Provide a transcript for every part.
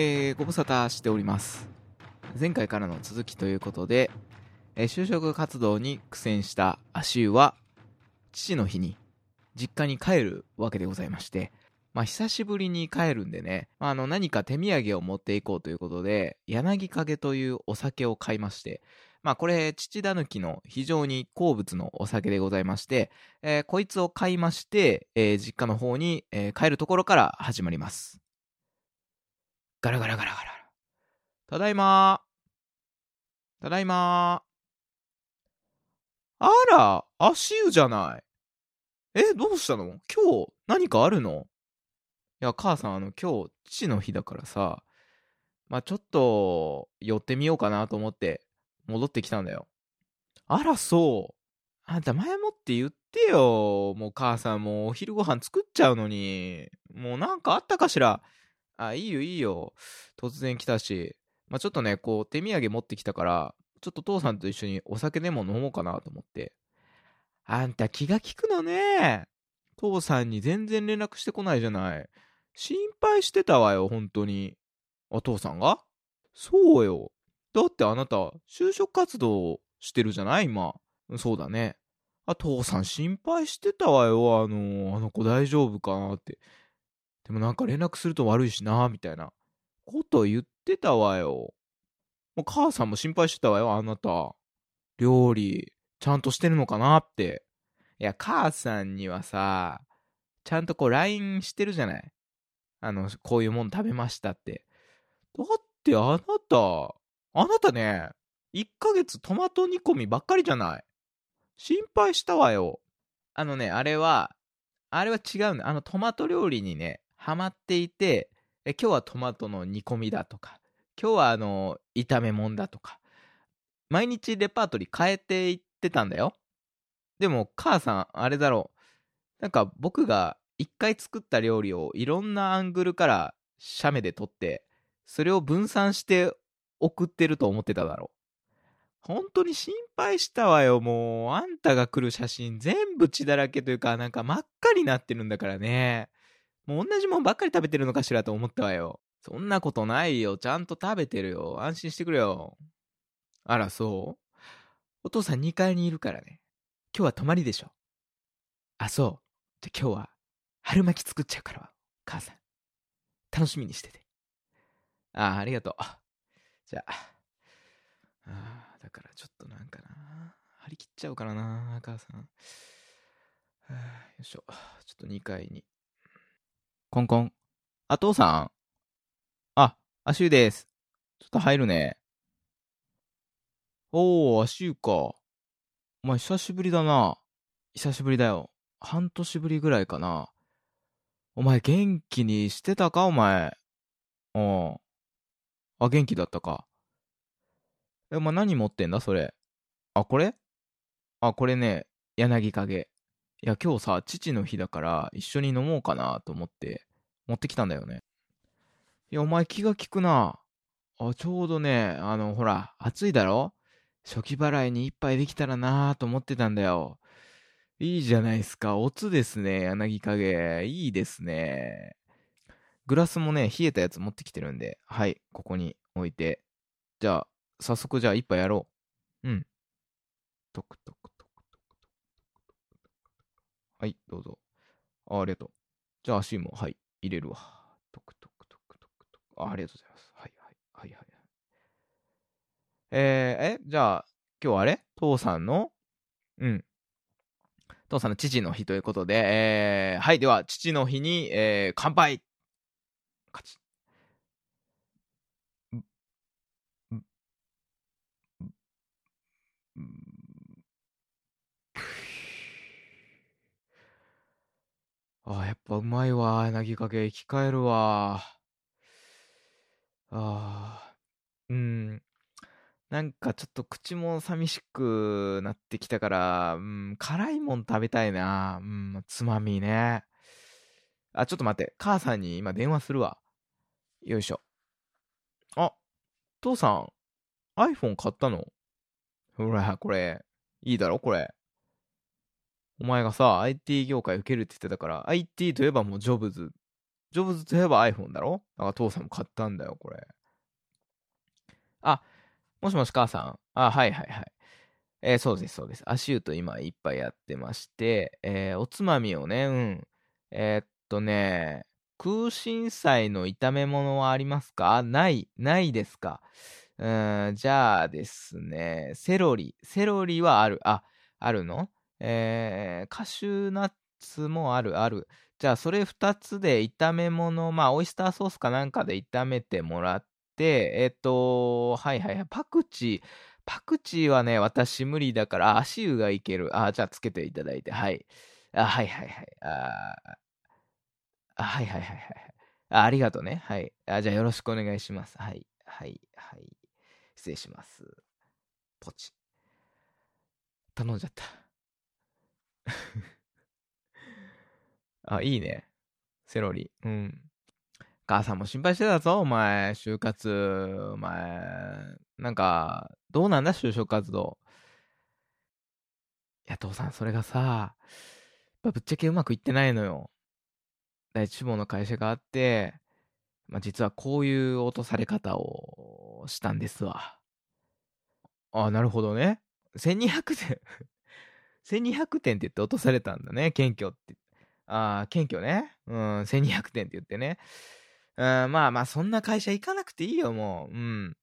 えー、ご無沙汰しております。前回からの続きということで、えー就職活動に苦戦した足湯は、父の日に実家に帰るわけでございまして、まあ、久しぶりに帰るんでね、まあ、あの何か手土産を持っていこうということで、柳影というお酒を買いまして、まあ、これ、父だぬきの非常に好物のお酒でございまして、えーこいつを買いまして、えー実家の方に、えー帰るところから始まります。ガラガラガラガラ。ただいまー。ただいまー。あら、足湯じゃない。え、どうしたの？今日、何かあるの？いや、母さん、あの、今日、父の日だからさ、まあ、ちょっと、寄ってみようかなと思って、戻ってきたんだよ。あら、そう。あんた前もって言ってよ。もう母さんもうお昼ご飯作っちゃうのに。もうなんかあったかしら？あ、いいよいいよ。突然来たし。まあ、ちょっとね、こう手土産持ってきたから、ちょっと父さんと一緒にお酒でも飲もうかなと思って。あんた気が利くのね。父さんに全然連絡してこないじゃない。心配してたわよ、本当に。あ、父さんが？そうよ。だってあなた、就職活動してるじゃない今。そうだね。あ、父さん心配してたわよ。あの、あの子大丈夫かなって。でもなんか連絡すると悪いしな、みたいなこと言ってたわよ。もう母さんも心配してたわよ、あなた。料理、ちゃんとしてるのかなって。いや、母さんにはさ、ちゃんとこう LINE してるじゃない。あの、こういうもん食べましたって。だってあなた、あなたね、1ヶ月トマト煮込みばっかりじゃない。心配したわよ。あのね、あれは、あれは違うんだ。あのトマト料理にね、ハマっていて、え今日はトマトの煮込みだとか、今日はあの、炒め物だとか、毎日レパートリー変えていってたんだよ。でも、母さん、あれだろう。なんか僕が一回作った料理をいろんなアングルから写メで撮って、それを分散して送ってると思ってただろう。本当に心配したわよ、もう。あんたが来る写真全部血だらけというか、なんか真っ赤になってるんだからね。もう同じもんばっかり食べてるのかしらと思ったわよ。そんなことないよ。ちゃんと食べてるよ。安心してくれよ。あら、そう？お父さん2階にいるからね。今日は泊まりでしょ。あ、そう。じゃ今日は春巻き作っちゃうからわ。母さん。楽しみにしてて。ああ、ありがとう。じゃあ。ああ、だからちょっとなんかな。張り切っちゃうからな、母さん。はあよいしょ。ちょっと2階に。コンコン。あ、父さん。あ、足湯です。ちょっと入るね。おー、足湯か。お前久しぶりだな。久しぶりだよ。半年ぶりぐらいかな。お前元気にしてたか？お前。うん。あ、元気だったか。え、お前何持ってんだ？それ。あ、これ？あ、これね、柳影。いや、今日さ、父の日だから一緒に飲もうかなと思って持ってきたんだよね。いや、お前気が利くな。あ、ちょうどね、あの、ほら、暑いだろ？初期払いに一杯できたらなと思ってたんだよ。いいじゃないですか。おつですね、柳影。いいですね。グラスもね、冷えたやつ持ってきてるんで、はい、ここに置いて。じゃあ、早速じゃあ一杯やろう。うん。トクトクトクトクトクトクはい、どうぞ。あありがとう。じゃああっしも、はい、入れるわ。トクトクトクトクトク。あありがとうございます。はい、はい、はい、はい。えー、え、じゃあ、今日はあれ？父さんの？うん。父さんの父の日ということで、えー、はい、では、父の日に、えー、乾杯カチッうんうんうんあーやっぱうまいわ柳かけ生き返るわあーうんなんかちょっと口も寂しくなってきたから、うん、辛いもん食べたいな。うん、つまみね。あ、ちょっと待って。母さんに今電話するわ。よいしょ。あ、父さん、iPhone 買ったの？ほら、これ、いいだろこれ。お前がさ、IT 業界受けるって言ってたから、IT といえばもうジョブズジョブズといえば iPhone だろ？だから父さんも買ったんだよ、これ。あ、もしもし母さん？あ、はいはいはい。えー、そうです、そうです。足湯と今いっぱいやってまして、えー、おつまみをね、うん。えー、っとね、空心菜の炒め物はありますか？ない、ないですか？うん、じゃあですね、セロリ。セロリはある。あ、あるの？えー、カシューナッツもある、ある。じゃあ、それ2つで炒め物、まあ、オイスターソースかなんかで炒めてもらって、えっ、ー、と、はいはいはい、パクチー。パクチーはね、私無理だから、足湯がいける。あ、じゃあつけていただいて、はい。あ、はいはいはい。ああ、はいはいはいはい。あありがとうね。はい。あじゃあよろしくお願いします。はい。はい。はい。失礼します。ポチ。頼んじゃった。あ、いいね。セロリ。うん。母さんも心配してたぞ、お前。就活。お前。なんか、どうなんだ、就職活動。いや、父さん、それがさ、ぶっちゃけうまくいってないのよ。第一志望の会社があって、まあ、実はこういう落とされ方をしたんですわ。あ、なるほどね。1200点1200点って言って落とされたんだね、謙虚って。ああ、謙虚ね。うん、1200点って言ってね。うん、まあまあ、そんな会社行かなくていいよ、もう。うん。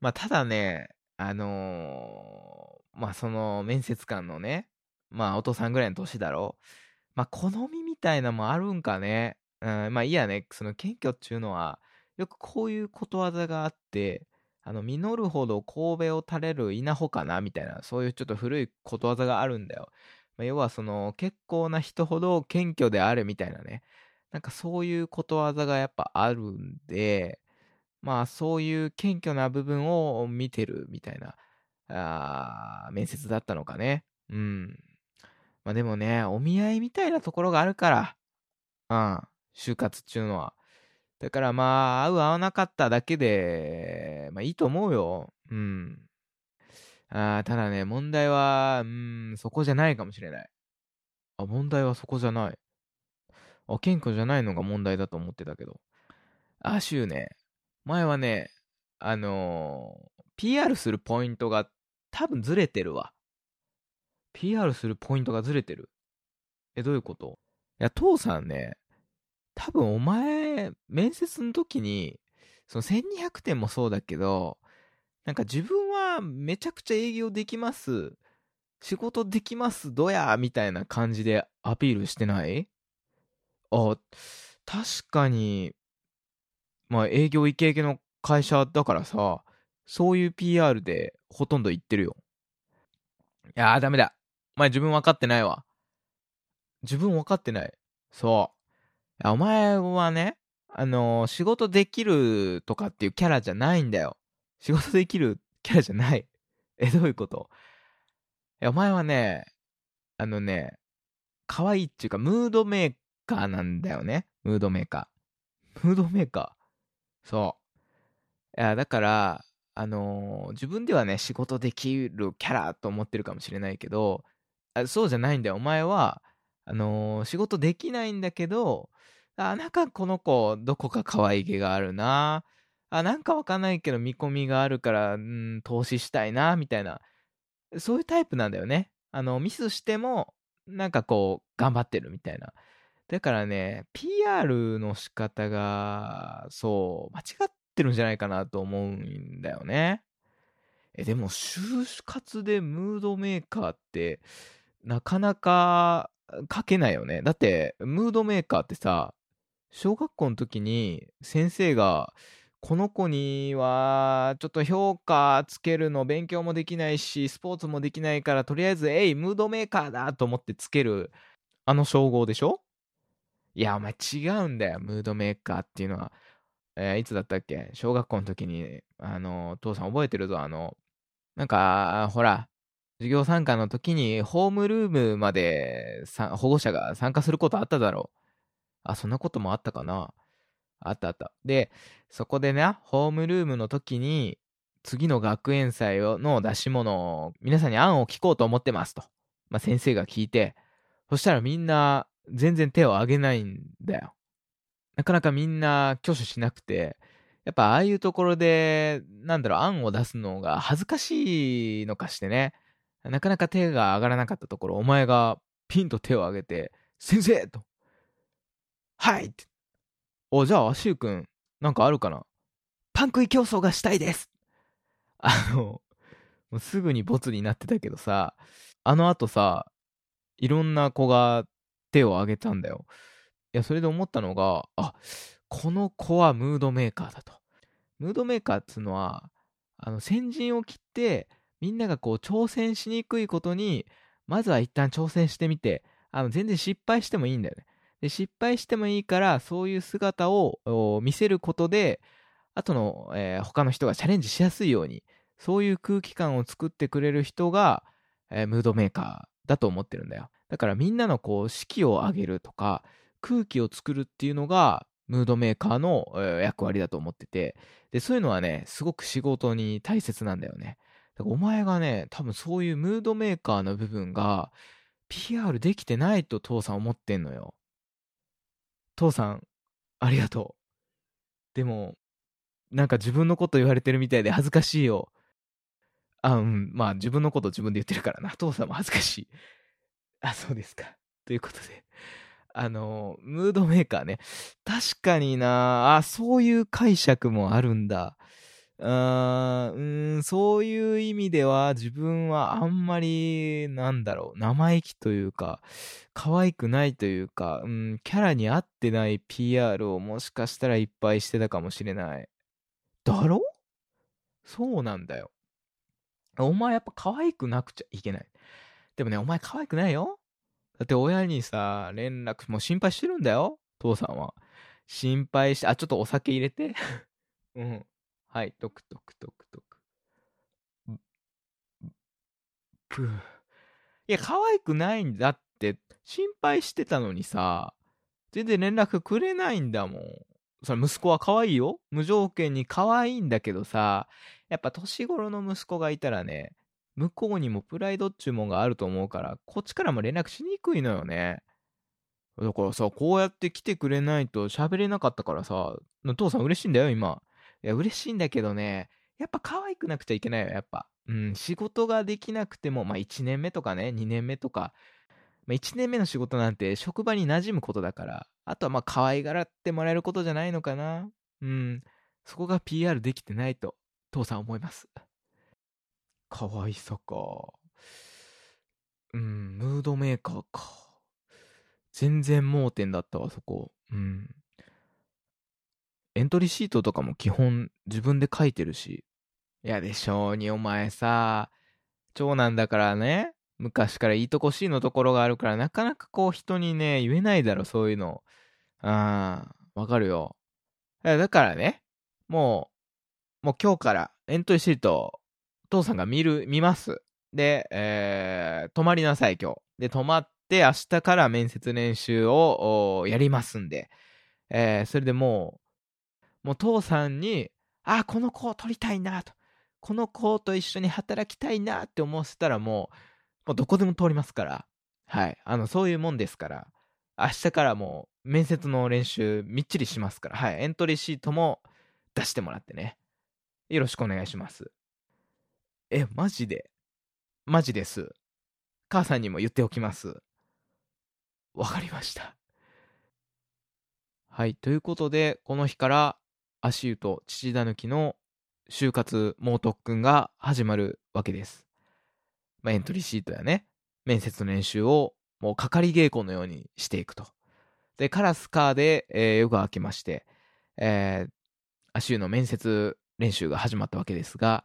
まあ、ただね、あのー、まあ、その面接官のね、まあ、お父さんぐらいの年だろう。まあ、好みみたいなのもあるんかね。うん、まあいいやね、その謙虚っていうのは、よくこういうことわざがあって、あの、実るほど神戸を垂れる稲穂かなみたいな、そういうちょっと古いことわざがあるんだよ。まあ、要はその、結構な人ほど謙虚であるみたいなね。なんかそういうことわざがやっぱあるんで、まあそういう謙虚な部分を見てるみたいな、あ面接だったのかね。うん。まあでもね、お見合いみたいなところがあるから、うん、就活っていうのは。だからまあ、合う合わなかっただけで、まあいいと思うよ。うん。あただね、問題は、うん、そこじゃないかもしれない。あ、問題はそこじゃない。あ、謙虚じゃないのが問題だと思ってたけど。あ、シュね、前はね、あのー、PR するポイントが多分ずれてるわ。PR するポイントがずれてる。え、どういうこと？いや、父さんね、多分お前、面接の時に、その1200点もそうだけど、なんか自分はめちゃくちゃ営業できます。仕事できます、どやみたいな感じでアピールしてない？あ、確かに、まあ営業イケイケの会社だからさ、そういう PR でほとんど言ってるよ。いやーダメだ。お前自分分かってないわ。自分分かってない。そう。お前はね、あの、仕事できるとかっていうキャラじゃないんだよ。仕事できるキャラじゃない。え、どういうこと？お前はね、あのね、可愛いっていうか、ムードメーカーなんだよね。ムードメーカー。ムードメーカー。そう。いや、だから、あの、自分ではね、仕事できるキャラと思ってるかもしれないけど、あそうじゃないんだよ。お前は、あの、仕事できないんだけど、あ、なんかこの子、どこか可愛げがあるな。あ、なんかわかんないけど見込みがあるから、うん、投資したいな、みたいな。そういうタイプなんだよね。あの、ミスしても、なんかこう、頑張ってるみたいな。だからね、PR の仕方が、そう、間違ってるんじゃないかなと思うんだよね。え、でも、就活でムードメーカーって、なかなか書けないよね。だって、ムードメーカーってさ、小学校の時に先生が、この子にはちょっと評価つけるの勉強もできないし、スポーツもできないから、とりあえず、えい、ムードメーカーだと思ってつける、あの称号でしょ？いや、お前違うんだよ、ムードメーカーっていうのは。えー、いつだったっけ？小学校の時に、あの、父さん覚えてるぞ、あの、なんか、ほら、授業参加の時にホームルームまで保護者が参加することあっただろう。あ、そんなこともあったかな？あったあった。で、そこでね、ホームルームの時に、次の学園祭の出し物を皆さんに案を聞こうと思ってますと。まあ、先生が聞いて、そしたらみんな全然手を挙げないんだよ。なかなかみんな挙手しなくて、やっぱああいうところで、なんだろう、案を出すのが恥ずかしいのかしてね、なかなか手が上がらなかったところ、お前がピンと手を挙げて、先生と、はい。お、じゃあ、足湯くん、なんかあるかな？パン食い競争がしたいですあの、もうすぐにボツになってたけどさ、あの後さ、いろんな子が手を挙げたんだよ。いや、それで思ったのが、あ、この子はムードメーカーだと。ムードメーカーっつうのは、あの、先陣を切って、みんながこう挑戦しにくいことに、まずは一旦挑戦してみて、あの、全然失敗してもいいんだよね。で、失敗してもいいから、そういう姿を見せることで、後の、えー、他の人がチャレンジしやすいように、そういう空気感を作ってくれる人が、えー、ムードメーカーだと思ってるんだよ。だからみんなのこう、士気を上げるとか、空気を作るっていうのが、ムードメーカーの、えー、役割だと思ってて、で、そういうのはね、すごく仕事に大切なんだよね。だからお前がね、多分そういうムードメーカーの部分が、PR できてないと父さん思ってんのよ。父さん、ありがとう。でも、なんか自分のこと言われてるみたいで恥ずかしいよ。あ、うん、まあ自分のこと自分で言ってるからな。父さんも恥ずかしい。あ、そうですか。ということで。あの、ムードメーカーね。確かになあ、そういう解釈もあるんだ。あうん、そういう意味では自分はあんまり、なんだろう、生意気というか、可愛くないというか、うん、キャラに合ってない PR をもしかしたらいっぱいしてたかもしれない。だろ？そうなんだよ。お前やっぱ可愛くなくちゃいけない。でもね、お前可愛くないよ。だって親にさ、連絡、もう心配してるんだよ。父さんは。心配して、あ、ちょっとお酒入れて。うん。はい、トクトクトクトク。ぷ。いや、可愛くないんだって、心配してたのにさ、全然連絡くれないんだもん。それ息子は可愛いよ。無条件に可愛いんだけどさ、やっぱ年頃の息子がいたらね、向こうにもプライドっちゅうもんがあると思うから、こっちからも連絡しにくいのよね。だからさ、こうやって来てくれないと喋れなかったからさ、父さん嬉しいんだよ、今。いや、嬉しいんだけどね、やっぱ可愛くなくちゃいけないよ、やっぱ。うん、仕事ができなくても、まあ1年目とかね、2年目とか、まあ、1年目の仕事なんて職場に馴染むことだから、あとはまあ可愛がらってもらえることじゃないのかな。うん、そこが PR できてないと、父さん思います。可愛さか。うん、ムードメーカーか。全然盲点だったわ、そこ。うん。エントリーシートとかも基本自分で書いてるし。いやでしょうに、お前さ、長男だからね、昔からいいとこ C のところがあるから、なかなかこう人にね、言えないだろ、そういうの。ああ、わかるよ。だからね、もう、もう今日からエントリーシート父さんが見る、見ます。で、えー、泊まりなさい、今日。で、泊まって、明日から面接練習をやりますんで、えー、それでもう、もう父さんに、あ、この子を取りたいなと、この子と一緒に働きたいなって思わせたらもう、もうどこでも通りますから、はい。あの、そういうもんですから、明日からもう面接の練習みっちりしますから、はい。エントリーシートも出してもらってね。よろしくお願いします。え、マジで？マジです。母さんにも言っておきます。わかりました。はい。ということで、この日から足湯と父だぬきの就活猛特訓が始まるわけです。まあ、エントリーシートやね、面接の練習をもう係稽古のようにしていくと。で、カラスカーで、えー、夜が明けまして、えー、足湯の面接練習が始まったわけですが、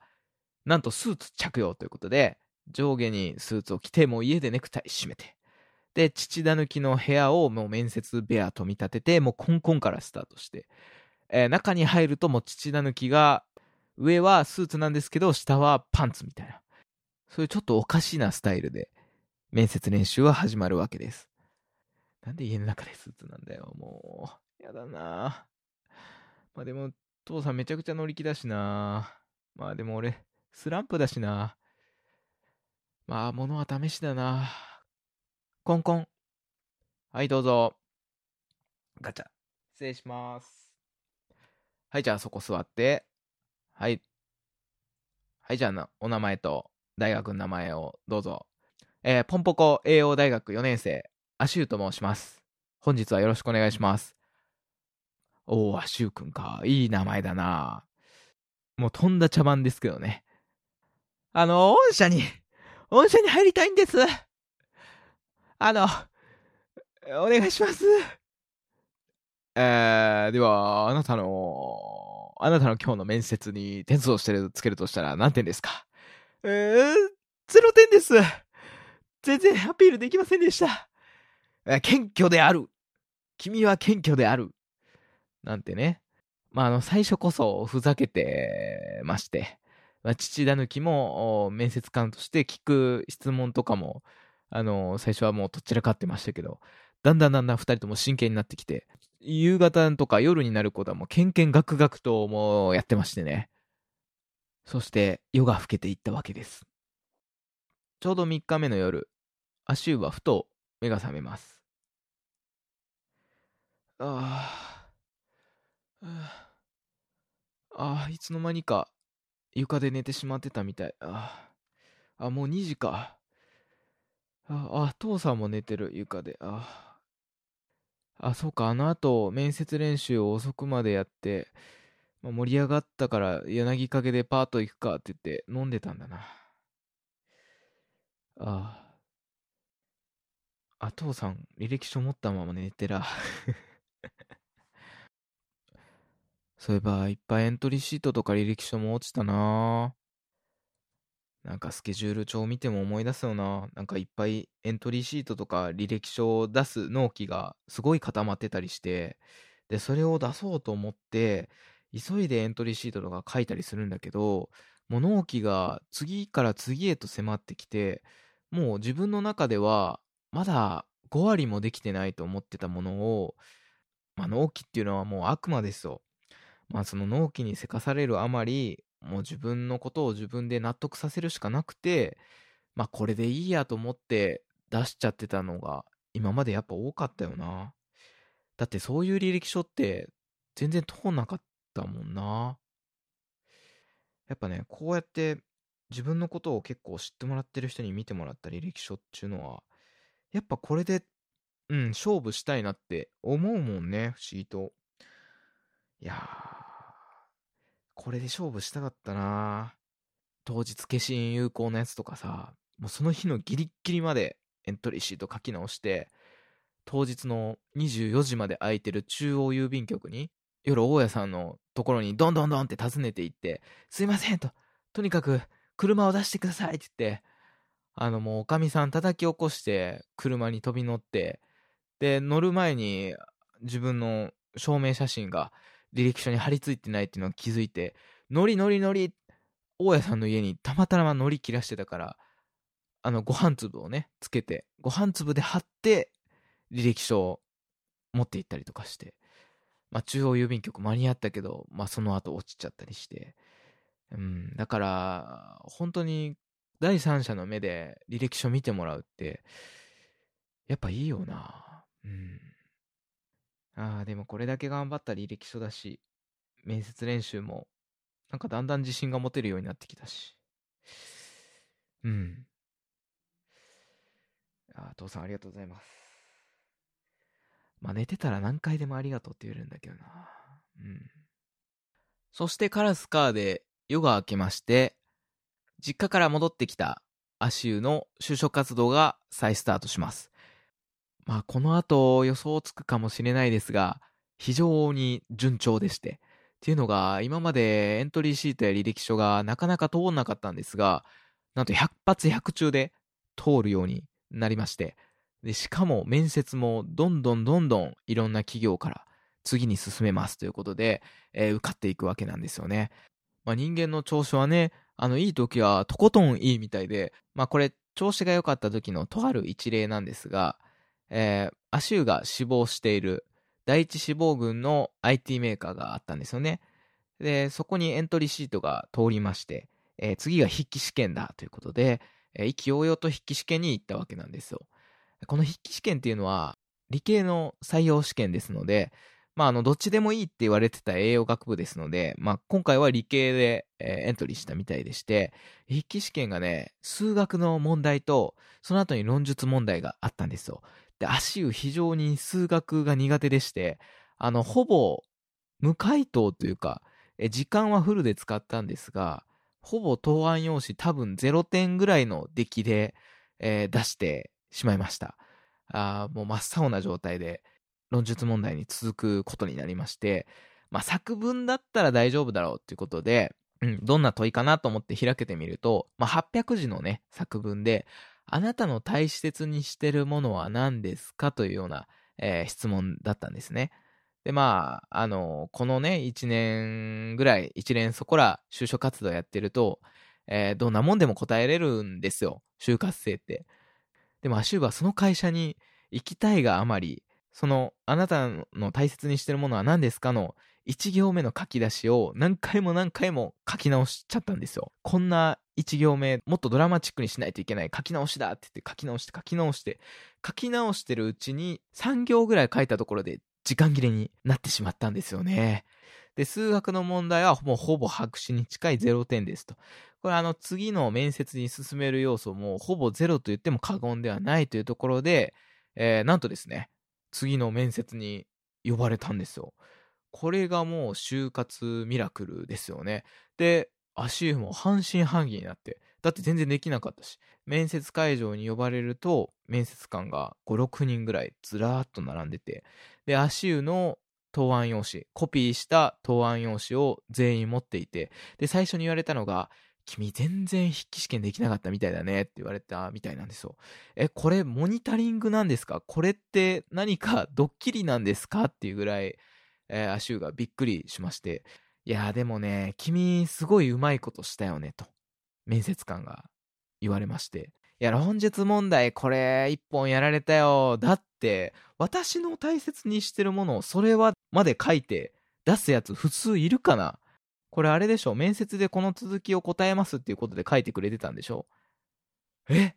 なんとスーツ着用ということで、上下にスーツを着て、もう家でネクタイ締めて、で、父だぬきの部屋をもう面接部屋と見立てて、もうコンコンからスタートして、えー、中に入るともう父だぬきが、上はスーツなんですけど、下はパンツみたいな。そういうちょっとおかしなスタイルで、面接練習は始まるわけです。なんで家の中でスーツなんだよ、もう。やだなまあでも、父さんめちゃくちゃ乗り気だしなまあでも俺、スランプだしな。まあ、物は試しだな。コンコン。はい、どうぞ。ガチャ。失礼します。はい、じゃあそこ座って。はい。はい、じゃあな、お名前と大学の名前をどうぞ。えーポンポコ栄養大学4年生、アシューと申します。本日はよろしくお願いします。おー、アシューくんか。いい名前だな。もうとんだ茶番ですけどね。あの、御社に、御社に入りたいんです。あの、お願いします。えー、では、あなたの、あなたの今日の面接に点数をしてつけるとしたら何点ですか？えー、0点です。全然アピールできませんでした。えー謙虚である。君は謙虚である。なんてね。まあ、あの、最初こそふざけてまして、まあ、父だぬきも面接官として聞く質問とかも、あの、最初はもうとっちらかってましたけど、だんだんだんだん二人とも真剣になってきて、夕方とか夜になることはもうケンケンガクガクともうやってましてね。そして夜が更けていったわけです。ちょうど3日目の夜、アシューはふと目が覚めます。ああ、ああ、いつの間にか床で寝てしまってたみたい。ああ、あもう2時か。ああ、父さんも寝てる床で。ああ、あそうか、あの後、面接練習を遅くまでやって、まあ、盛り上がったから柳陰でパーッと行くかって言って飲んでたんだな。ああ。あ、父さん、履歴書持ったまま寝てら。そういえば、いっぱいエントリーシートとか履歴書も落ちたななんかスケジュール帳見ても思い出すよな。なんかいっぱいエントリーシートとか履歴書を出す納期がすごい固まってたりして、で、それを出そうと思って、急いでエントリーシートとか書いたりするんだけど、もう納期が次から次へと迫ってきて、もう自分の中ではまだ5割もできてないと思ってたものを、まあ、納期っていうのはもう悪魔ですよ。まあその納期にせかされるあまり、もう自分のことを自分で納得させるしかなくて、まあこれでいいやと思って出しちゃってたのが今までやっぱ多かったよな。だってそういう履歴書って全然通んなかったもんな。やっぱね、こうやって自分のことを結構知ってもらってる人に見てもらった履歴書っていうのは、やっぱこれで、うん、勝負したいなって思うもんね、不思議と。いやー、これで勝負したかったな。当日消印有効なやつとかさ、もうその日のギリッギリまでエントリーシート書き直して、当日の24時まで空いてる中央郵便局に、夜大家さんのところにどんどんどんって訪ねて行って、すいませんと、とにかく車を出してくださいって言って、あのもうおかみさん叩き起こして車に飛び乗って、で、乗る前に自分の証明写真が履歴書に貼り付いてないっていうのを気づいて、ノリノリノリ、大家さんの家にたまたまノリ切らしてたから、あのご飯粒をね、つけて、ご飯粒で貼って、履歴書を持って行ったりとかして、まあ中央郵便局間に合ったけど、まあその後落ちちゃったりして、うん、だから、本当に第三者の目で履歴書見てもらうって、やっぱいいよな。うん。ああ、でもこれだけ頑張った履歴書だし、面接練習も、なんかだんだん自信が持てるようになってきたし。うん。あー父さんありがとうございます。まあ寝てたら何回でもありがとうって言えるんだけどな。うん。そしてカラスカーで夜が明けまして、実家から戻ってきた足湯の就職活動が再スタートします。まあこの後予想つくかもしれないですが、非常に順調でして。っていうのが、今までエントリーシートや履歴書がなかなか通んなかったんですが、なんと100発100中で通るようになりまして、で、しかも面接もどんどんどんどんいろんな企業から次に進めますということで、えー受かっていくわけなんですよね。まあ人間の調子はね、あの、いい時はとことんいいみたいで、まあこれ、調子が良かった時のとある一例なんですが、えー、アシューが志望している第一志望群の IT メーカーがあったんですよね。で、そこにエントリーシートが通りまして、えー次が筆記試験だということで、えー意気揚々と筆記試験に行ったわけなんですよ。この筆記試験っていうのは、理系の採用試験ですので、まあ、あの、どっちでもいいって言われてた栄養学部ですので、まあ、今回は理系で、えー、エントリーしたみたいでして、筆記試験がね、数学の問題と、その後に論述問題があったんですよ。で、足湯非常に数学が苦手でして、あの、ほぼ無回答というか、え時間はフルで使ったんですが、ほぼ答案用紙多分0点ぐらいの出来で、えー、出してしまいました。あもう真っ青な状態で論述問題に続くことになりまして、まあ、作文だったら大丈夫だろうっていうことで、うん、どんな問いかなと思って開けてみると、まあ、800字のね、作文で、あなたの大切にしてるものは何ですか？というような、えー、質問だったんですね。で、まあ、あの、このね、1年ぐらい、一連そこら就職活動やってると、えー、どんなもんでも答えれるんですよ。就活生って。でも、アシューはその会社に行きたいがあまり、その、あなたの大切にしてるものは何ですかの1行目の書き出しを何回も何回も書き直しちゃったんですよ。こんな1行目、もっとドラマチックにしないといけない。書き直しだって言って書き直して書き直して、書き直してるうちに3行ぐらい書いたところで時間切れになってしまったんですよね。で、数学の問題はもうほぼ白紙に近い0点ですと。これあの次の面接に進める要素もほぼゼロと言っても過言ではないというところで、えー、なんとですね、次の面接に呼ばれたんですよ。これがもう就活ミラクルですよね。で、足湯も半信半疑になって、だって全然できなかったし、面接会場に呼ばれると、面接官が5、6人ぐらいずらーっと並んでて、で、足湯の答案用紙、コピーした答案用紙を全員持っていて、で、最初に言われたのが、君全然筆記試験できなかったみたいだねって言われたみたいなんですよ。え、これモニタリングなんですか？これって何かドッキリなんですか？っていうぐらい、えー、アシューがびっくりしまして。いやでもね、君すごいうまいことしたよねと、面接官が言われまして。いや、論述問題これ一本やられたよ。だって、私の大切にしてるものをそれはまで書いて出すやつ普通いるかなこれあれでしょ面接でこの続きを答えますっていうことで書いてくれてたんでしょえ？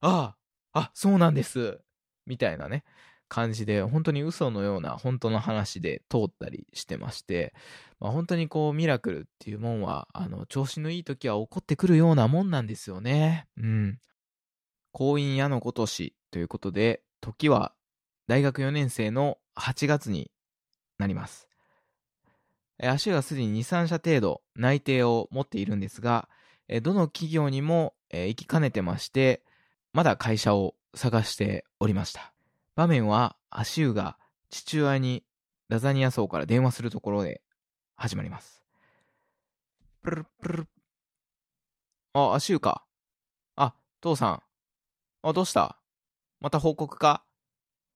ああ、あ、そうなんです。みたいなね、感じで、本当に嘘のような本当の話で通ったりしてまして、まあ、本当にこうミラクルっていうもんは、あの、調子のいい時は起こってくるようなもんなんですよね。うん。婚姻屋のごとしということで、時は大学4年生の8月になります。足がすでに2、3社程度内定を持っているんですが、どの企業にも行きかねてまして、まだ会社を探しておりました。場面は足湯が父親にラザニア層から電話するところで始まります。プルプルあ、足湯か。あ、父さん。あ、どうした？また報告か？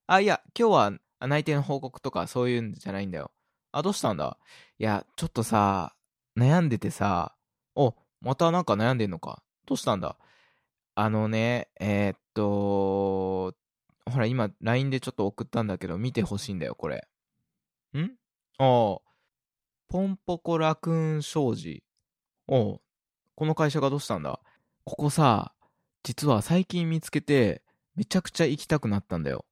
あ、いや、今日は内定の報告とかそういうんじゃないんだよ。あ、どうしたんだ？いや、ちょっとさ、悩んでてさ、お、またなんか悩んでんのか？どうしたんだ？あのね、えー、っと、ほら、今、LINE でちょっと送ったんだけど、見てほしいんだよ、これ。ん？ああ、ポンポコラクン商事。おう、この会社がどうしたんだ？ここさ、実は最近見つけて、めちゃくちゃ行きたくなったんだよ。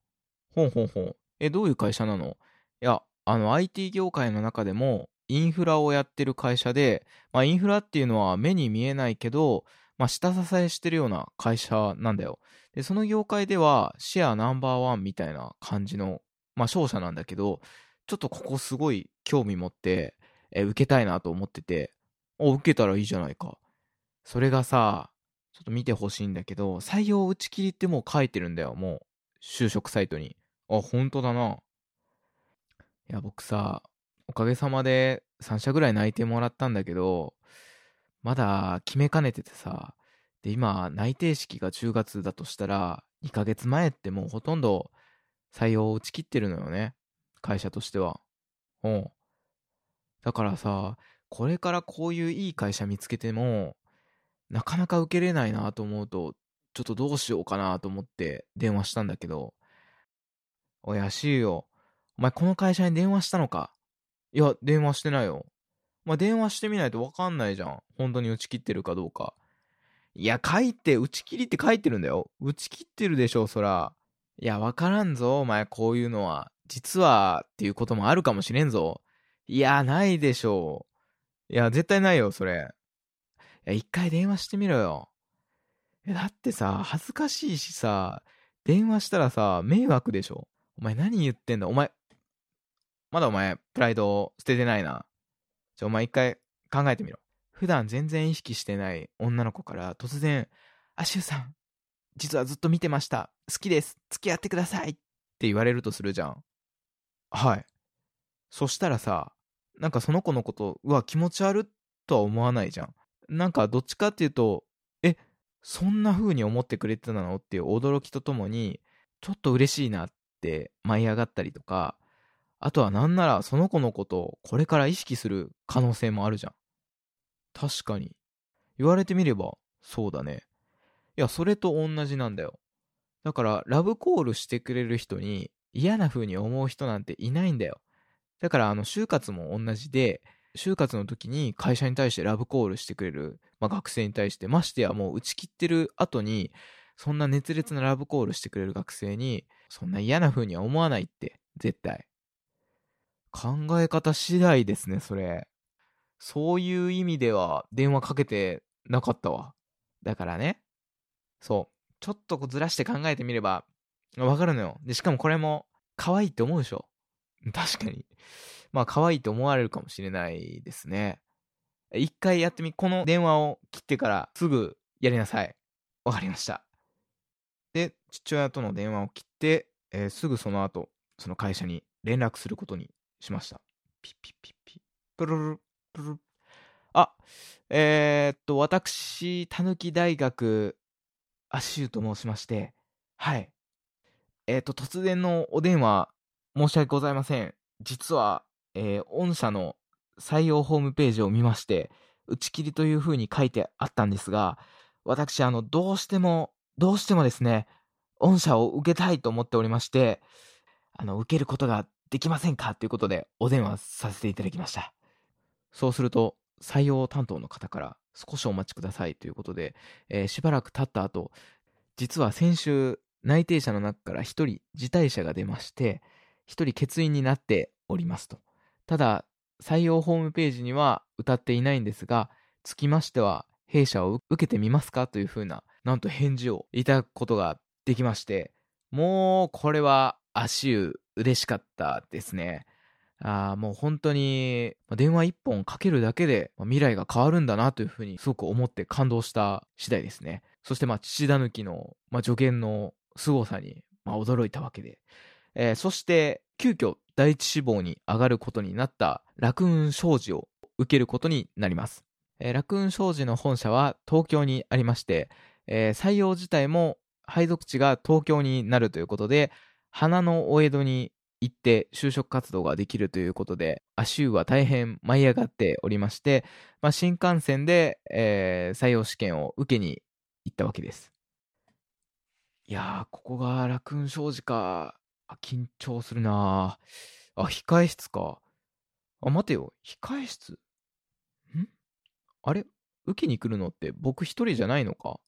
ほんほんほん。え、どういう会社なの？いや、あの IT 業界の中でもインフラをやってる会社で、まあ、インフラっていうのは目に見えないけど、まあ、下支えしてるような会社なんだよ。で、その業界ではシェアナンバーワンみたいな感じの、まあ、商社なんだけど、ちょっとここすごい興味持って、え受けたいなと思ってて、お、受けたらいいじゃないか。それがさ、ちょっと見てほしいんだけど、採用打ち切りってもう書いてるんだよ、もう。就職サイトに。あ、本当だな。いや、僕さ、おかげさまで3社ぐらい内定もらったんだけど、まだ決めかねててさ、で、今、内定式が10月だとしたら、2ヶ月前ってもうほとんど採用を打ち切ってるのよね。会社としては。うん。だからさ、これからこういういい会社見つけても、なかなか受けれないなと思うと、ちょっとどうしようかなと思って電話したんだけど、おやしいよ。お前この会社に電話したのか？いや、電話してないよ。まあ、電話してみないとわかんないじゃん。本当に打ち切ってるかどうか。いや、書いて、打ち切りって書いてるんだよ。打ち切ってるでしょ、そら。いや、わからんぞ、お前、こういうのは。実はっていうこともあるかもしれんぞ。いや、ないでしょう。いや、絶対ないよ、それ。いや、一回電話してみろよ。だってさ、恥ずかしいしさ、電話したらさ、迷惑でしょ。お前何言ってんだお前、まだお前、プライド捨ててないな。じゃ、お前一回考えてみろ。普段全然意識してない女の子から突然、アシュさん、実はずっと見てました。好きです。付き合ってください。って言われるとするじゃん。はい。そしたらさ、なんかその子のこと、うわ、気持ち悪っとは思わないじゃん。なんかどっちかっていうと、え、そんな風に思ってくれてたの？っていう驚きとともに、ちょっと嬉しいなって舞い上がったりとか、あとはなんならその子のことをこれから意識する可能性もあるじゃん。確かに。言われてみれば、そうだね。いや、それと同じなんだよ。だから、ラブコールしてくれる人に嫌な風に思う人なんていないんだよ。だから、あの、就活も同じで、就活の時に会社に対してラブコールしてくれる、まあ、学生に対して、ましてやもう打ち切ってる後に、そんな熱烈なラブコールしてくれる学生に、そんな嫌な風には思わないって、絶対。考え方次第ですね、それ。そういう意味では電話かけてなかったわ。だからね、そう、ちょっとずらして考えてみれば、わかるのよ。で、しかもこれも、可愛いって思うでしょ。確かに。まあ、可愛いと思われるかもしれないですね。一回やってみ、この電話を切ってからすぐやりなさい。わかりました。で、父親との電話を切って、えー、すぐその後、その会社に連絡することにしました。ピッピッピッピッ。プルルプルあ、えー、っと、私、たぬき大学、アシューと申しまして、はい。えー、っと、突然のお電話、申し訳ございません。実は、えー、御社の採用ホームページを見まして、打ち切りという風に書いてあったんですが、私、あの、どうしても、どうしてもですね、御社を受けたいと思っておりまして、あの、受けることができませんか？ということで、お電話させていただきました。そうすると、採用担当の方から少しお待ちくださいということで、えー、しばらく経った後、実は先週、内定者の中から1人辞退者が出まして、1人欠員になっておりますと。ただ、採用ホームページには歌っていないんですが、つきましては、弊社を受けてみますか？というふうな、なんと返事をいただくことができまして、もう、これは足湯嬉しかったですね。あもう本当に、電話一本かけるだけで未来が変わるんだなというふうにすごく思って感動した次第ですね。そしてまあ父田抜きの、まあ、助言の凄さに、まあ、驚いたわけで。えー、そして急遽第一志望に上がることになった楽雲商事を受けることになります。えー、楽雲商事の本社は東京にありまして、えー、採用自体も配属地が東京になるということで、花のお江戸に行って就職活動ができるということで、アシューは大変舞い上がっておりまして、まあ、新幹線で、えー、採用試験を受けに行ったわけです。いやー、ここが楽雲商事か。緊張するなあ、控え室か。あ、待てよ。控え室？ん？あれ？受けに来るのって僕一人じゃないのか？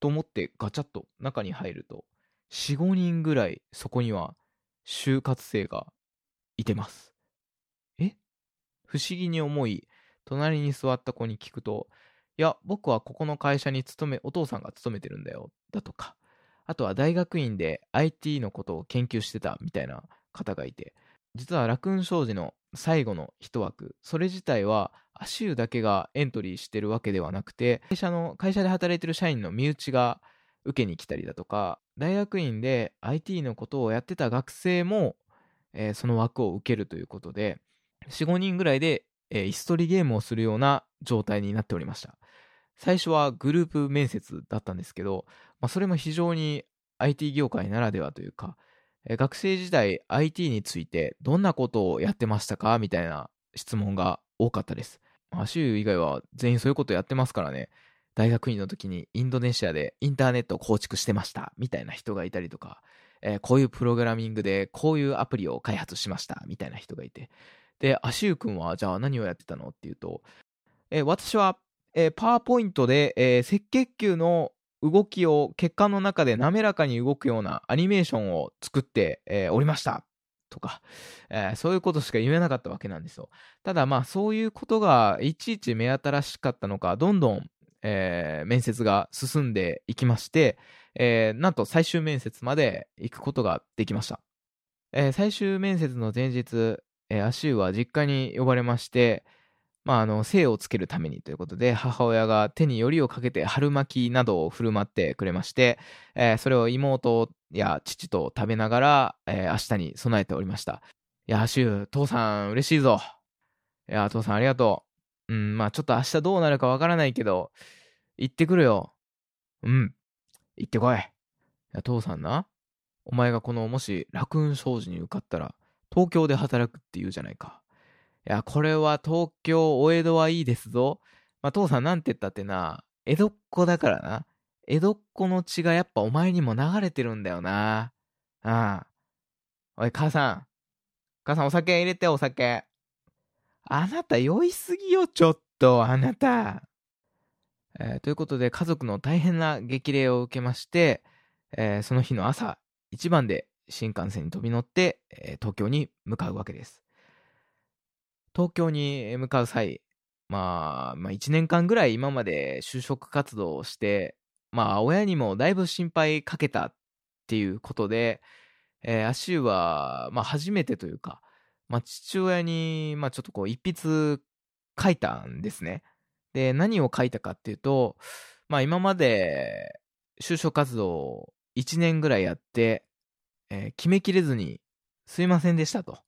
と思ってガチャッと中に入ると、4、5人ぐらいそこには就活生がいてます。え？不思議に思い、隣に座った子に聞くと、いや、僕はここの会社に勤め、お父さんが勤めてるんだよ、だとか、あとは大学院で IT のことを研究してたみたいな方がいて、実は楽雲商事の最後の一枠、それ自体は、アシューだけがエントリーしてるわけではなくて、会社の、会社で働いてる社員の身内が受けに来たりだとか、大学院で IT のことをやってた学生も、えー、その枠を受けるということで、4、5人ぐらいで、えー、椅子取りゲームをするような状態になっておりました。最初はグループ面接だったんですけど、まあ、それも非常に IT 業界ならではというか、えー、学生時代 IT についてどんなことをやってましたか？みたいな質問が多かったです。まあ、州以外は全員そういうことやってますからね。大学院の時にインドネシアでインターネットを構築してましたみたいな人がいたりとか、えー、こういうプログラミングでこういうアプリを開発しましたみたいな人がいて、で、アシュー君はじゃあ何をやってたのっていうと、えー、私は、え、パワーポイントで、え赤血球の動きを血管の中で滑らかに動くようなアニメーションを作って、えおりました。とか、えー、そういうことしか言えなかったわけなんですよ。ただまあそういうことがいちいち目新しかったのか、どんどん、えー、面接が進んでいきまして、えー、なんと最終面接まで行くことができました。えー、最終面接の前日、えー、アシューは実家に呼ばれまして、まあ、あの、精をつけるためにということで、母親が手によりをかけて春巻きなどを振る舞ってくれまして、えー、それを妹や父と食べながら、えー、明日に備えておりました。いや、シュー、父さん嬉しいぞ。いや、父さんありがとうう。ん、まあちょっと明日どうなるかわからないけど、行ってくるよ。うん、行ってこい。いや、父さんな、お前がこのもし楽雲商事に受かったら、東京で働くって言うじゃないか。いや、これは東京、お江戸はいいですぞ。まあ、父さんなんて言ったってな、江戸っ子だからな。江戸っ子の血がやっぱお前にも流れてるんだよな。ああ。おい、母さん。母さんお酒入れて、お酒。あなた酔いすぎよ、ちょっと、あなた。えー、ということで、家族の大変な激励を受けまして、えー、その日の朝、一番で新幹線に飛び乗って、えー、東京に向かうわけです。東京に向かう際、まあ、まあ、1年間ぐらい今まで就職活動をして、まあ、親にもだいぶ心配かけたっていうことで、えー、アシューは、まあ、初めてというか、まあ、父親に、まあ、ちょっとこう、一筆書いたんですね。で、何を書いたかっていうと、まあ、今まで、就職活動を1年ぐらいやって、えー、決めきれずに、すいませんでしたと。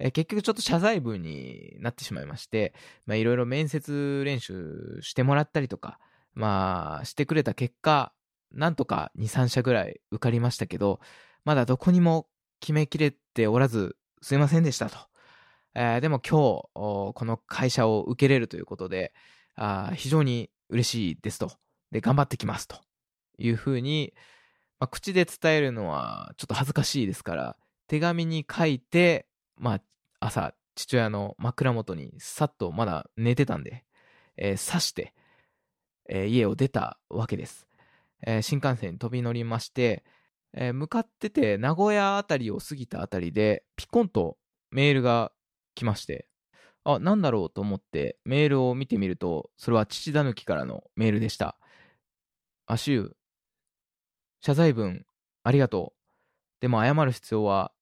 えー、結局ちょっと謝罪文になってしまいまして、まあいろいろ面接練習してもらったりとか、まあしてくれた結果、なんとか2、3社ぐらい受かりましたけど、まだどこにも決めきれておらず、すいませんでしたと。えー、でも今日、この会社を受けれるということで、あ非常に嬉しいですと。で、頑張ってきますというふうに、まあ、口で伝えるのはちょっと恥ずかしいですから、手紙に書いて、まあ、朝、父親の枕元にさっとまだ寝てたんで、えー、刺して、えー、家を出たわけです。えー、新幹線に飛び乗りまして、えー、向かってて名古屋あたりを過ぎたあたりで、ピコンとメールが来まして、あ、なんだろうと思ってメールを見てみると、それは父だぬきからのメールでした。アシュー、謝罪文ありがとう。でも謝る必要は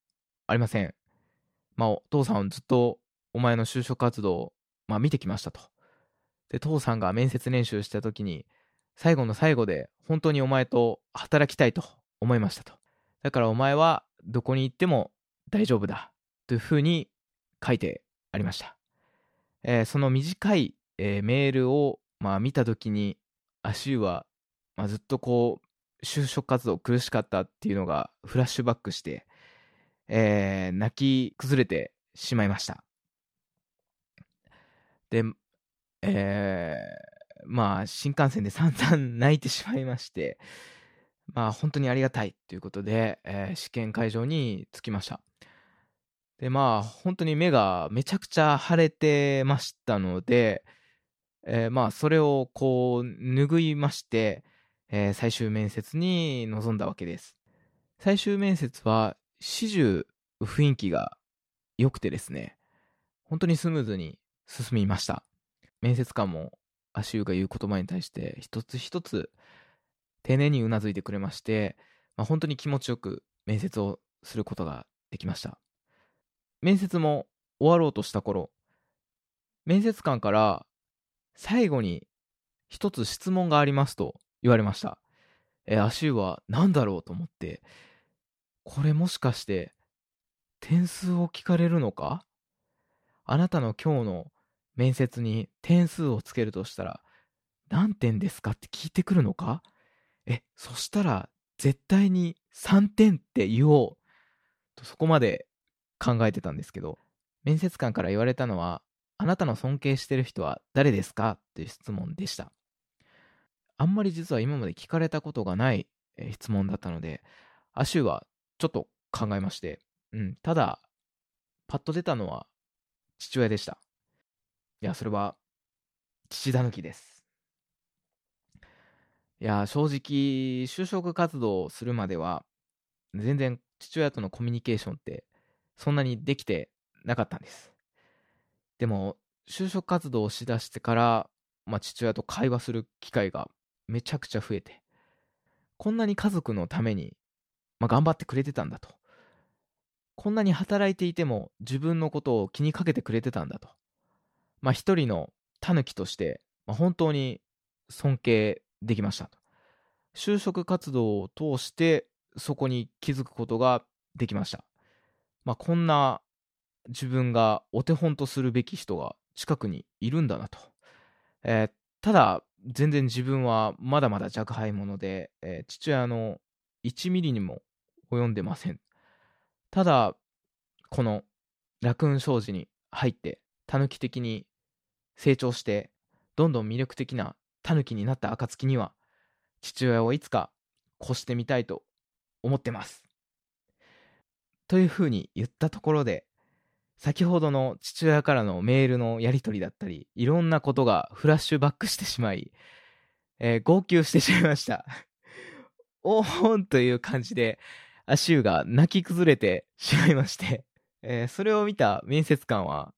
ありません。まあ、お父さんずっとお前の就職活動、まあ、見てきましたと。で、父さんが面接練習した時に、最後の最後で本当にお前と働きたいと思いましたと。だからお前はどこに行っても大丈夫だというふうに書いてありました。えー、その短い、えー、メールを、まあ、見た時に、アシューは、まあ、ずっとこう、就職活動苦しかったっていうのがフラッシュバックして、えー、泣き崩れてしまいました。で、えー、まあ、新幹線で散々泣いてしまいまして、まあ、本当にありがたいということで、えー、試験会場に着きました。で、まあ、本当に目がめちゃくちゃ腫れてましたので、えー、まあ、それをこう、拭いまして、えー、最終面接に臨んだわけです。最終面接は始終雰囲気が良くてですね、本当にスムーズに進みました。面接官も足湯が言う言葉に対して一つ一つ丁寧にうなずいてくれまして、まあ、本当に気持ちよく面接をすることができました。面接も終わろうとした頃、面接官から最後に一つ質問がありますと言われました。えー、足湯は何だろうと思って、これもしかして、点数を聞かれるのか？あなたの今日の面接に点数をつけるとしたら、何点ですかって聞いてくるのか？え、そしたら、絶対に3点って言おう。と、そこまで考えてたんですけど、面接官から言われたのは、あなたの尊敬してる人は誰ですか？っていう質問でした。あんまり実は今まで聞かれたことがない、質問だったので、アシュはちょっと考えまして、うん、ただ、パッと出たのは父親でした。いや、それは、父だぬきです。いや、正直、就職活動をするまでは、全然父親とのコミュニケーションってそんなにできてなかったんです。でも、就職活動をしだしてから、まあ、父親と会話する機会がめちゃくちゃ増えて、こんなに家族のために、まあ、頑張ってくれてたんだと。こんなに働いていても自分のことを気にかけてくれてたんだと。まあ、一人の狸として、まあ、本当に尊敬できましたと。就職活動を通してそこに気づくことができました。まあ、こんな自分がお手本とするべき人が近くにいるんだなと。えーただ、全然自分はまだまだ若輩者で、えー父親の1ミリにも及んでません。ただ、このラクーン商事に入って、狸的に成長して、どんどん魅力的な狸になった暁には、父親をいつか越してみたいと思ってます。というふうに言ったところで、先ほどの父親からのメールのやり取りだったり、いろんなことがフラッシュバックしてしまい、えー号泣してしまいました。おーんという感じで、アシューが泣き崩れてしまいまして、えーそれを見た面接官は、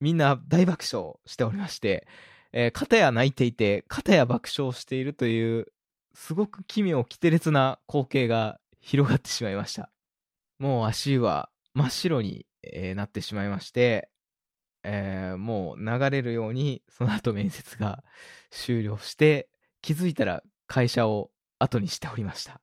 みんな大爆笑しておりまして、えー、片や泣いていて、片や爆笑しているという、すごく奇妙、奇て烈な光景が広がってしまいました。もう足は真っ白に、えーなってしまいまして、えーもう流れるように、その後面接が終了して、気づいたら会社を後にしておりました。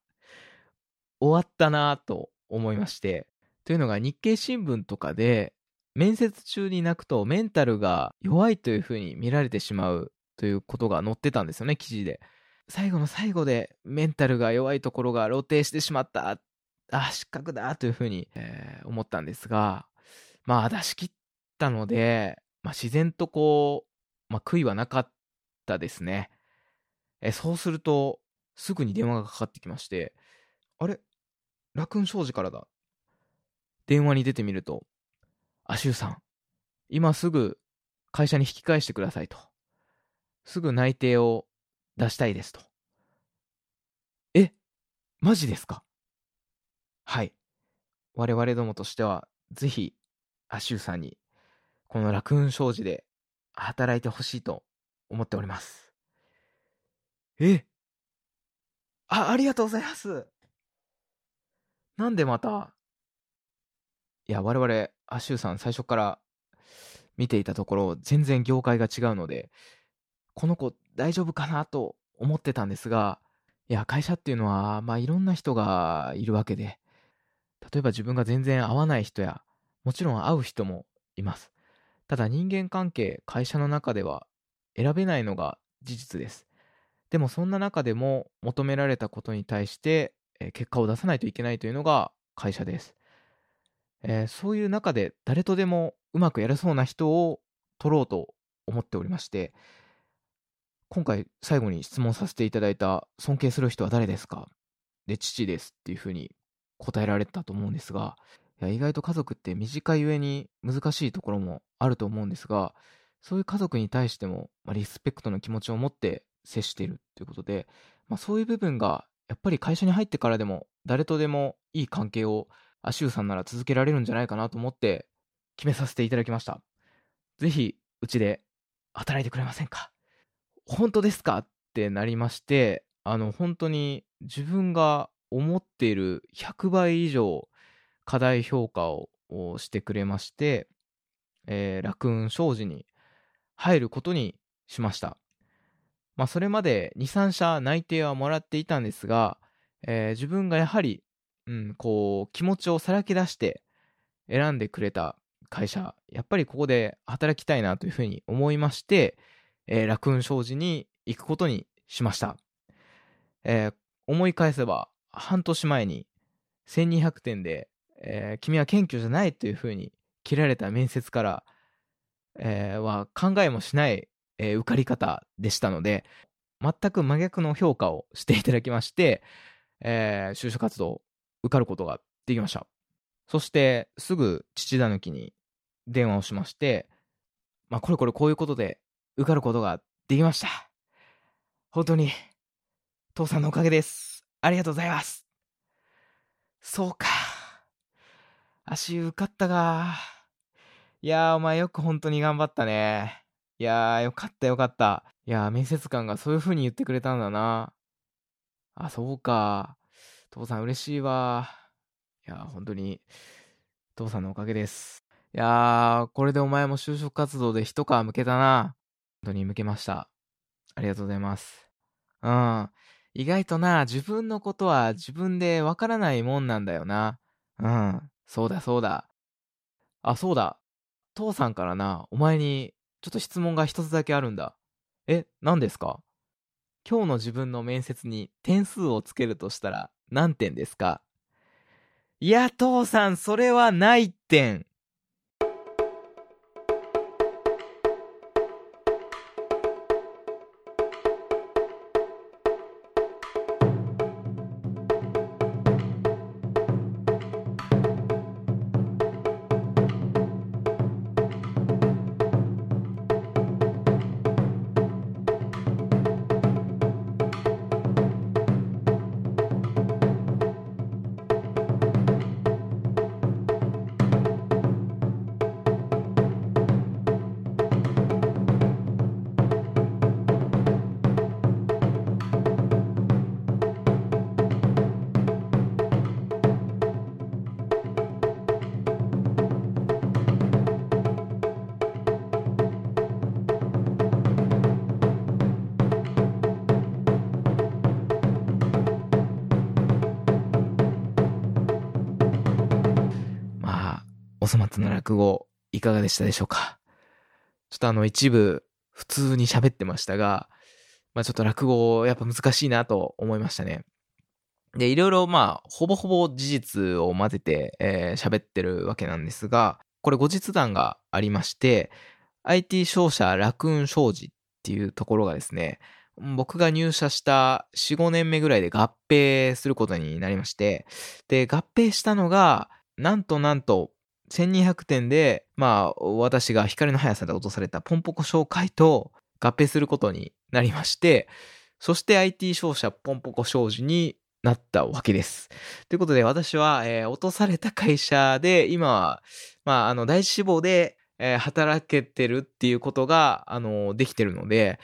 終わったなぁと思いまして、というのが日経新聞とかで、面接中に泣くとメンタルが弱いというふうに見られてしまうということが載ってたんですよね、記事で。最後の最後でメンタルが弱いところが露呈してしまった。あ、失格だというふうに、えー思ったんですが、まあ出し切ったので、まあ自然とこう、まあ悔いはなかったですね。えそうすると、すぐに電話がかかってきまして、あれ？ラクーン商事からだ。電話に出てみると、アシューさん、今すぐ会社に引き返してくださいと。すぐ内定を出したいですと。え、マジですか？はい。我々どもとしては、ぜひ、アシューさんに、このラクーン商事で働いてほしいと思っております。えあ、ありがとうございます。なんでまた、いや、我々、アシューさん最初から見ていたところ、全然業界が違うので、この子大丈夫かなと思ってたんですが、いや、会社っていうのは、まあ、いろんな人がいるわけで、例えば自分が全然合わない人や、もちろん会う人もいます。ただ人間関係、会社の中では選べないのが事実です。でもそんな中でも求められたことに対して、結果を出さないといけないというのが会社です。えーそういう中で誰とでもうまくやれそうな人を取ろうと思っておりまして、今回最後に質問させていただいた尊敬する人は誰ですか？で、父ですっていうふうに答えられたと思うんですが、いや意外と家族って短い上に難しいところもあると思うんですが、そういう家族に対しても、まあ、リスペクトの気持ちを持って接しているということで、まあ、そういう部分がやっぱり会社に入ってからでも誰とでもいい関係をアシューさんなら続けられるんじゃないかなと思って決めさせていただきました。ぜひうちで働いてくれませんか？本当ですか？ってなりまして、あの本当に自分が思っている100倍以上課題評価をしてくれまして、えーラクーン商事に入ることにしました。まあ、それまで2、3社内定はもらっていたんですが、えー自分がやはり、うん、こう、気持ちをさらけ出して選んでくれた会社、やっぱりここで働きたいなというふうに思いまして、えーラクーン商事に行くことにしました。えー思い返せば、半年前に1200点で、えー君は謙虚じゃないというふうに切られた面接から、えーは考えもしない、えー受かり方でしたので、全く真逆の評価をしていただきまして、えー就職活動受かることができました。そして、すぐ父だぬきに電話をしまして、まあ、これこれこういうことで受かることができました。本当に、父さんのおかげです。ありがとうございます。そうか。足受かったか。いやー、お前よく本当に頑張ったね。いやー、よかったよかった。いやー、面接官がそういう風に言ってくれたんだな。あ、そうか。父さん嬉しいわ。いや、本当に、父さんのおかげです。いやー、これでお前も就職活動で一皮向けたな。本当に向けました。ありがとうございます。うん。意外とな、自分のことは自分でわからないもんなんだよな。うん。そうだそうだ。あ、そうだ。父さんからな、お前にちょっと質問が一つだけあるんだ。え、何ですか？今日の自分の面接に点数をつけるとしたら何点ですか？いや、父さん、それはない点。落語、いかがでしたでしょうか？ちょっとあの一部、普通に喋ってましたが、まあちょっと落語、やっぱ難しいなと思いましたね。で、いろいろまあ、ほぼほぼ事実を混ぜて、えー、喋ってるわけなんですが、これ後日談がありまして、IT 商社ラクーン商事っていうところがですね、僕が入社した4、5年目ぐらいで合併することになりまして、で、合併したのが、なんとなんと、1200点で、まあ、私が光の速さで落とされたポンポコ紹介と合併することになりまして、そして IT 商社ポンポコ商事になったわけです。ということで、私は、えー、落とされた会社で、今は、まあ、あの、第一志望で、えー、働けてるっていうことが、あの、できてるので、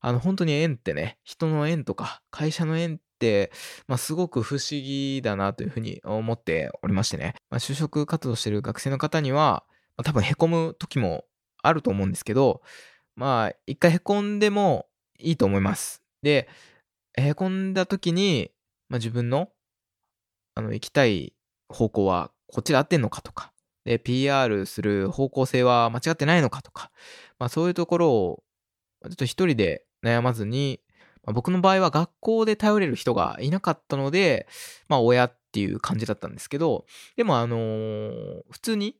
あの、本当に縁ってね、人の縁とか、会社の縁っ、まあ、すごく不思議だなというふうに思っておりましてね。まあ、就職活動してる学生の方には、まあ、多分凹む時もあると思うんですけど、まあ、一回凹んでもいいと思います。で、凹んだ時に、まあ、自分の、あの、行きたい方向はこっちで合ってんのかとか、で、PR する方向性は間違ってないのかとか、まあそういうところを、ちょっと一人で悩まずに、まあ、僕の場合は学校で頼れる人がいなかったので、まあ親っていう感じだったんですけど、でもあのー、普通に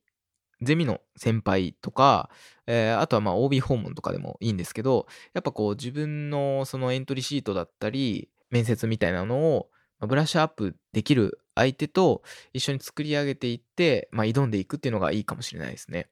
ゼミの先輩とか、えー、あとはまあ OB 訪問とかでもいいんですけど、やっぱこう自分のそのエントリーシートだったり、面接みたいなのをブラッシュアップできる相手と一緒に作り上げていって、まあ、挑んでいくっていうのがいいかもしれないですね。